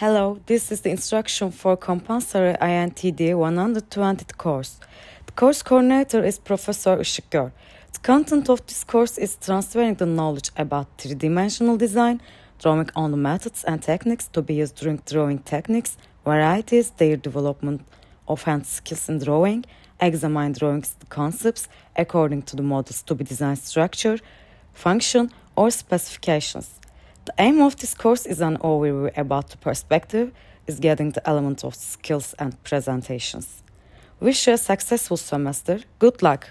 Hello, this is the instruction for compulsory INTD 120 course. The course coordinator is Professor Işıkgör. The content of this course is transferring the knowledge about three-dimensional design, drawing on the methods and techniques to be used during drawing techniques, varieties, their development of hand skills in drawing, examine drawings concepts according to the models to be designed structure, function, or specifications. The aim of this course is an overview about the perspective, is getting the element of skills and presentations. Wish you a successful semester. Good luck!